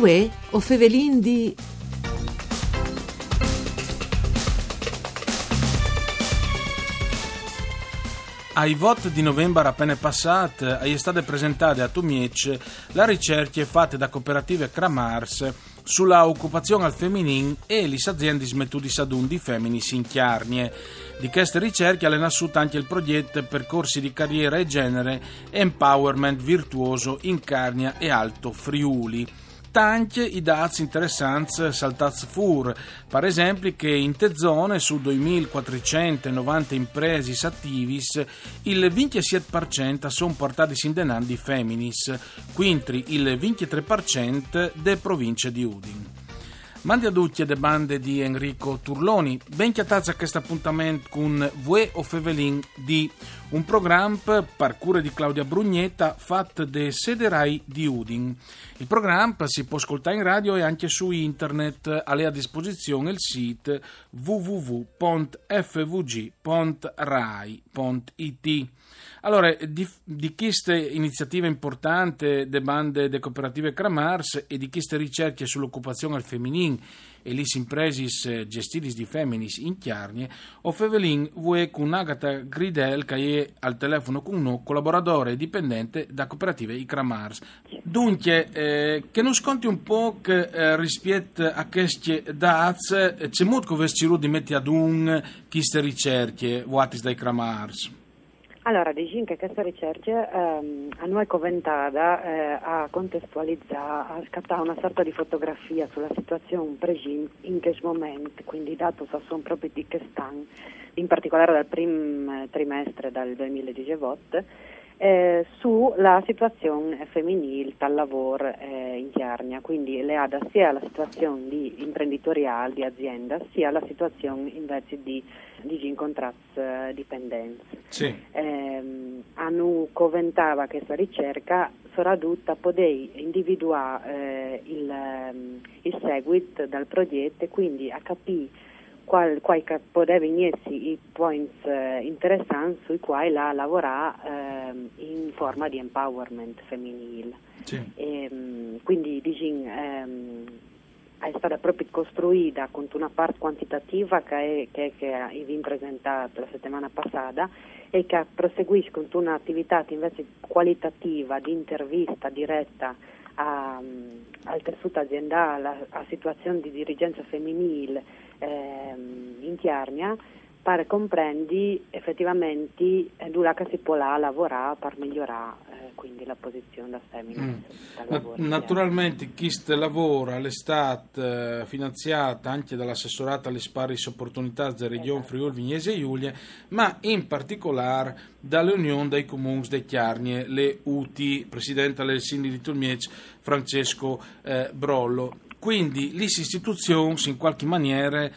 Uè, o Fevelin di... Ai voti di novembre appena passati è stata presentata a Tumiec la ricerca fatta da cooperative Cramars sulla occupazione al femminile e le aziende smettute sadun di femminis in chiarnie. Di queste ricerche è nasciuto anche il progetto Percorsi di carriera e genere Empowerment virtuoso in Carnia e Alto Friuli tanti i dati interessanti saltati fuori, per esempio che in te zone su 2490 imprese attivi il 27% sono portati in denaro di femminis, quindi il 23% delle province di Udin. Mandi a tutti le bande di Enrico Turloni, ben chiatazza a questo appuntamento con Vue o Fevelin di un programma parcure di Claudia Brugnetta fatto de Sederai di Udin. Il programma si può ascoltare in radio e anche su internet, a lei a disposizione il sito www.fvg.rai.it. Allora, di, di queste iniziative importanti delle bande de cooperative Cramars e di queste ricerche sull'occupazione al femminile e le imprese gestite di femminis in chiarnie, o Fevelin vuole con Agata Gridel che è al telefono con noi, collaboratore e dipendente da cooperative i Cramars. Dunque, eh, che non sconti un po' che eh, rispetto a queste date, eh, c'è molto che di mettere ad un queste ricerche, vuotis dai Cramars? Allora, diciamo che questa ricerca ehm, a noi commentata eh, a contestualizzare, a scattare una sorta di fotografia sulla situazione presente in questo momento, quindi dato sono proprio di che stanno, in particolare dal primo trimestre del 2018, eh, sulla situazione femminile dal lavoro eh, in Chiarnia, quindi le ha sia la situazione di imprenditoriale, di azienda, sia la situazione invece di, di incontrazzi eh, dipendenza. Sì. Eh, hanno coventava questa ricerca sarà poter individuare eh, il, ehm, il seguito dal progetto e quindi a capire qual, quali potevano essere i points eh, interessanti sui quali la lavorare eh, in forma di empowerment femminile. Sì. E, ehm, quindi diciamo, ehm, è stata proprio costruita con una parte quantitativa che, è, che, che vi presentato la settimana passata e che proseguisce con un'attività invece qualitativa di intervista diretta a, al tessuto aziendale, a, a situazioni di dirigenza femminile ehm, in Chiarnia per comprendi effettivamente eh, dove si può lavorare per migliorare quindi la posizione da femmina. Mm. Na- naturalmente chi lavora all'estate eh, finanziata anche dall'assessorato alle pari opportunità della regione esatto. Friuli Vignese e Giulia, ma in particolare dall'Unione dei Comuni dei Chiarnie, le UTI, presidente del Sindaco di Tulmiec Francesco eh, Brollo. Quindi l'istituzione in qualche maniera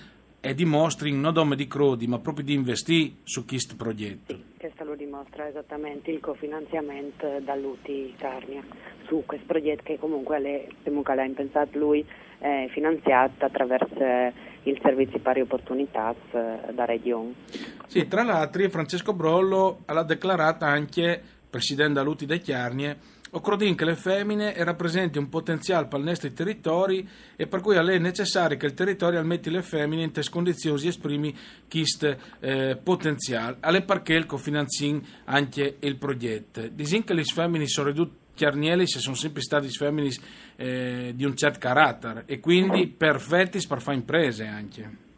e dimostri non nome di crodi, ma proprio di investire su questo progetto. Sì, dimostra esattamente il cofinanziamento dall'UTI Carnia su questo progetto che comunque l'ha pensato lui, è finanziato attraverso il servizio pari opportunità eh, da Regione. Sì, tra l'altro Francesco Brollo ha dichiarato anche, presidente dall'UTI dei Chiarnie, Occorre che le femmine rappresenti un potenziale per i nostri territori e per cui è necessario che il territorio almetti le femmine in teste condizioni esprimi questo eh, potenziale. Alle perché il cofinanzi anche il progetto. Disin che le femmine sono ridotte chiarnieli se sono sempre stati femmini eh, di un certo carattere e quindi perfetti per fare imprese anche.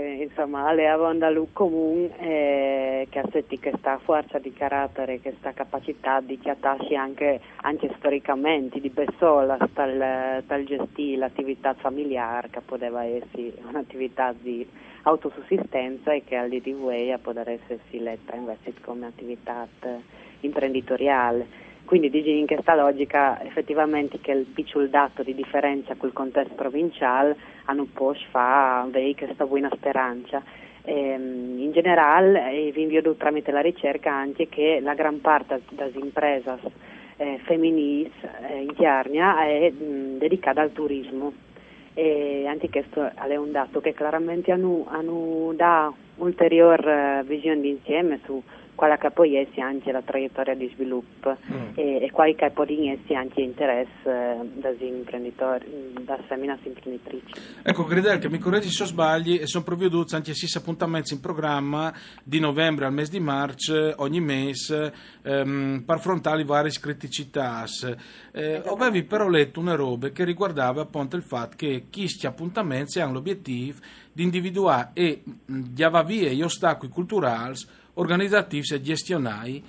Che insomma le avevano comune eh, che ha questa forza di carattere, questa capacità di chiatarsi anche, anche storicamente, di bessola dal, dal gestire l'attività familiare che poteva essere un'attività di autosussistenza e che all'IDV poter essersi letta invece come attività imprenditoriale. Quindi dici in questa logica effettivamente che il piccolo dato di differenza col contesto provinciale hanno può fare questa buona speranza. Ehm, in generale eh, vi invio tramite la ricerca anche che la gran parte delle imprese eh, femminis eh, in Chiarnia è dedicata al turismo e anche questo è un dato che chiaramente hanno, hanno da ulteriore visione d'insieme su quella che poi è anche la traiettoria di sviluppo mm. e, e quali può essere anche interesse eh, da imprenditori, da femmine imprenditrici. Ecco, Gridel, che mi correggi se sbagli, e sono provveduti anche sei appuntamenti in programma di novembre al mese di marzo, ogni mese, ehm, per affrontare varie criticità. Eh, avevi però letto una roba che riguardava appunto il fatto che questi appuntamenti hanno l'obiettivo di individuare e di avviare gli ostacoli culturali organizzativi e gestionali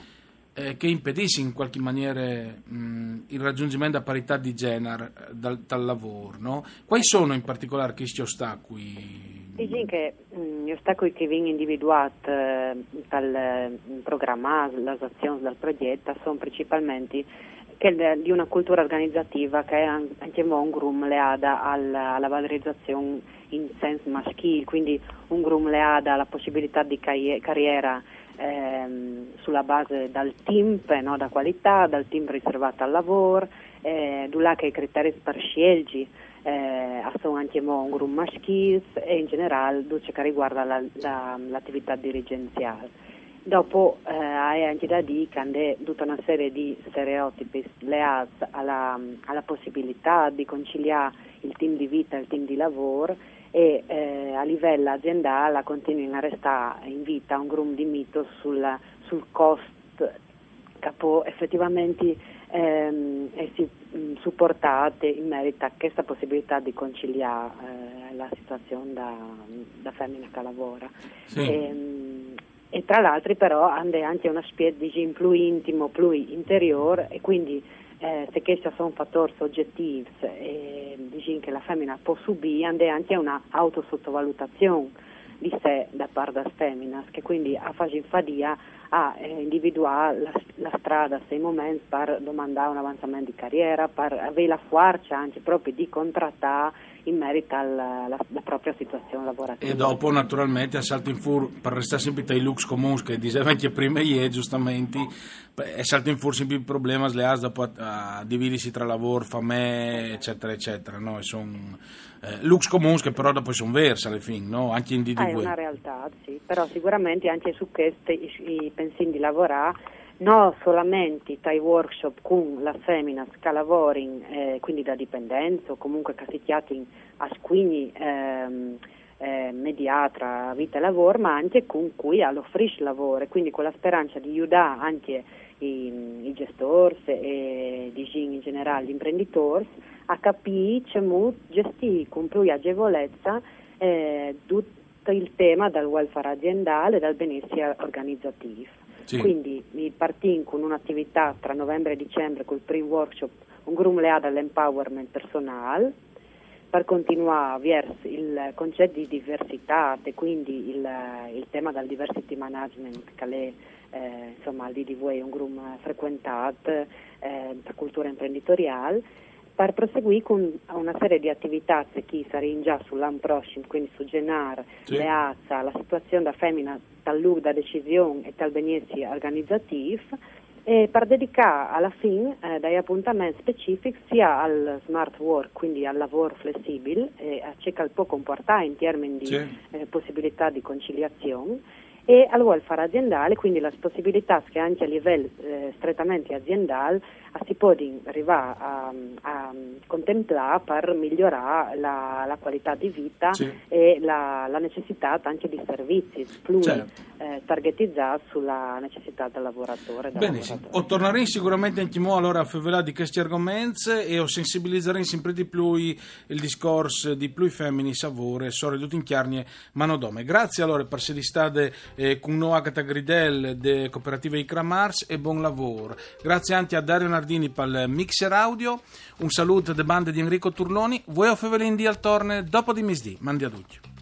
eh, che impediscono in qualche maniera mh, il raggiungimento della parità di genere eh, dal, dal lavoro. No? Quali sono in particolare questi ostacoli? Diciamo che gli ostacoli che vengono individuati eh, dal programma, dalle azioni del progetto sono principalmente di una cultura organizzativa che è anche un grum leada alla valorizzazione in senso maschile, quindi un grum leada alla possibilità di carriera ehm, sulla base dal team, no, da qualità, dal team riservato al lavoro, eh, là che i criteri scegliere eh, sono anche un grum maschile e in generale tutto che riguarda la, la, l'attività dirigenziale. Dopo eh, hai anche da dire che tutta una serie di stereotipi legati alla, alla, possibilità di conciliare il team di vita e il team di lavoro e eh, a livello aziendale continuano a restare in vita un gruppo di mito sul, sul cost che può effettivamente ehm, essere mm, supportate in merito a questa possibilità di conciliare eh, la situazione da, da femmina che lavora. Sì. E, ehm, e tra l'altro però hanno anche una specie più intimo, più interiore e quindi eh, se questi sono fattori soggettivi eh, che la femmina può subire, hanno anche una autosottovalutazione di sé da parte della femmina, che quindi a fare fadia a eh, individuare la, la strada, sei momenti per domandare un avanzamento di carriera, per avere la forza anche proprio di contrattare in merito alla, alla, alla, propria situazione lavorativa. E dopo naturalmente a salto in fur, per restare sempre ai lux comuns che diceva anche prima ieri giustamente, è salto in fur sempre il problema le dopo a, a dividersi tra lavoro, famè, eccetera, eccetera. No? Sono eh, lux comuns che però dopo sono versi alla fine, no? anche in DDV. Ah, è una realtà, sì, però sicuramente anche su queste i, i pensieri di lavorare non solamente tra i workshop con la femmina lavorano, eh, quindi da dipendenza o comunque si a squini ehm, eh, mediatra vita e lavoro, ma anche con cui all'offrisce lavoro, quindi con la speranza di aiutare anche i, i gestori e in generale gli imprenditori a capire come gestire con più agevolezza eh, tutto il tema del welfare aziendale e del benessere organizzativo. Sì. Quindi mi partì con un'attività tra novembre e dicembre col primo workshop, un gruppo leato all'empowerment personale, per continuare il concetto di diversità e quindi il, il tema del diversity management che è eh, insomma il DDV è un gruppo frequentato eh, per cultura imprenditoriale per proseguire con una serie di attività che saranno già sull'anno prossimo, quindi su Genar, sì. Leazza, la situazione da femmina tal da decisione e tal benessere organizzativo, e per dedicare alla fine eh, degli appuntamenti specifici sia al smart work, quindi al lavoro flessibile, e a ciò che può comportare in termini di sì. eh, possibilità di conciliazione, e al welfare aziendale, quindi la possibilità che anche a livello eh, strettamente aziendale si può arrivare a, a, contemplare per migliorare la, la qualità di vita sì. e la, la, necessità anche di servizi più certo. eh, targetizzati sulla necessità del lavoratore. Benissimo, o torneremo sicuramente anche mo allora a favelare di questi argomenti e o sensibilizzeremo sempre di più il discorso di più femmini savore, sorre tutti in chiarnie manodome. Grazie allora per essere state eh, con noi Agata Gridel de Cooperativa Icramars e buon lavoro. Grazie anche a Dario Nardini per il mixer audio. Un saluto da bande di Enrico Turloni. Voi a Fevelin di al torne dopo di misdì. Mandi a tutti.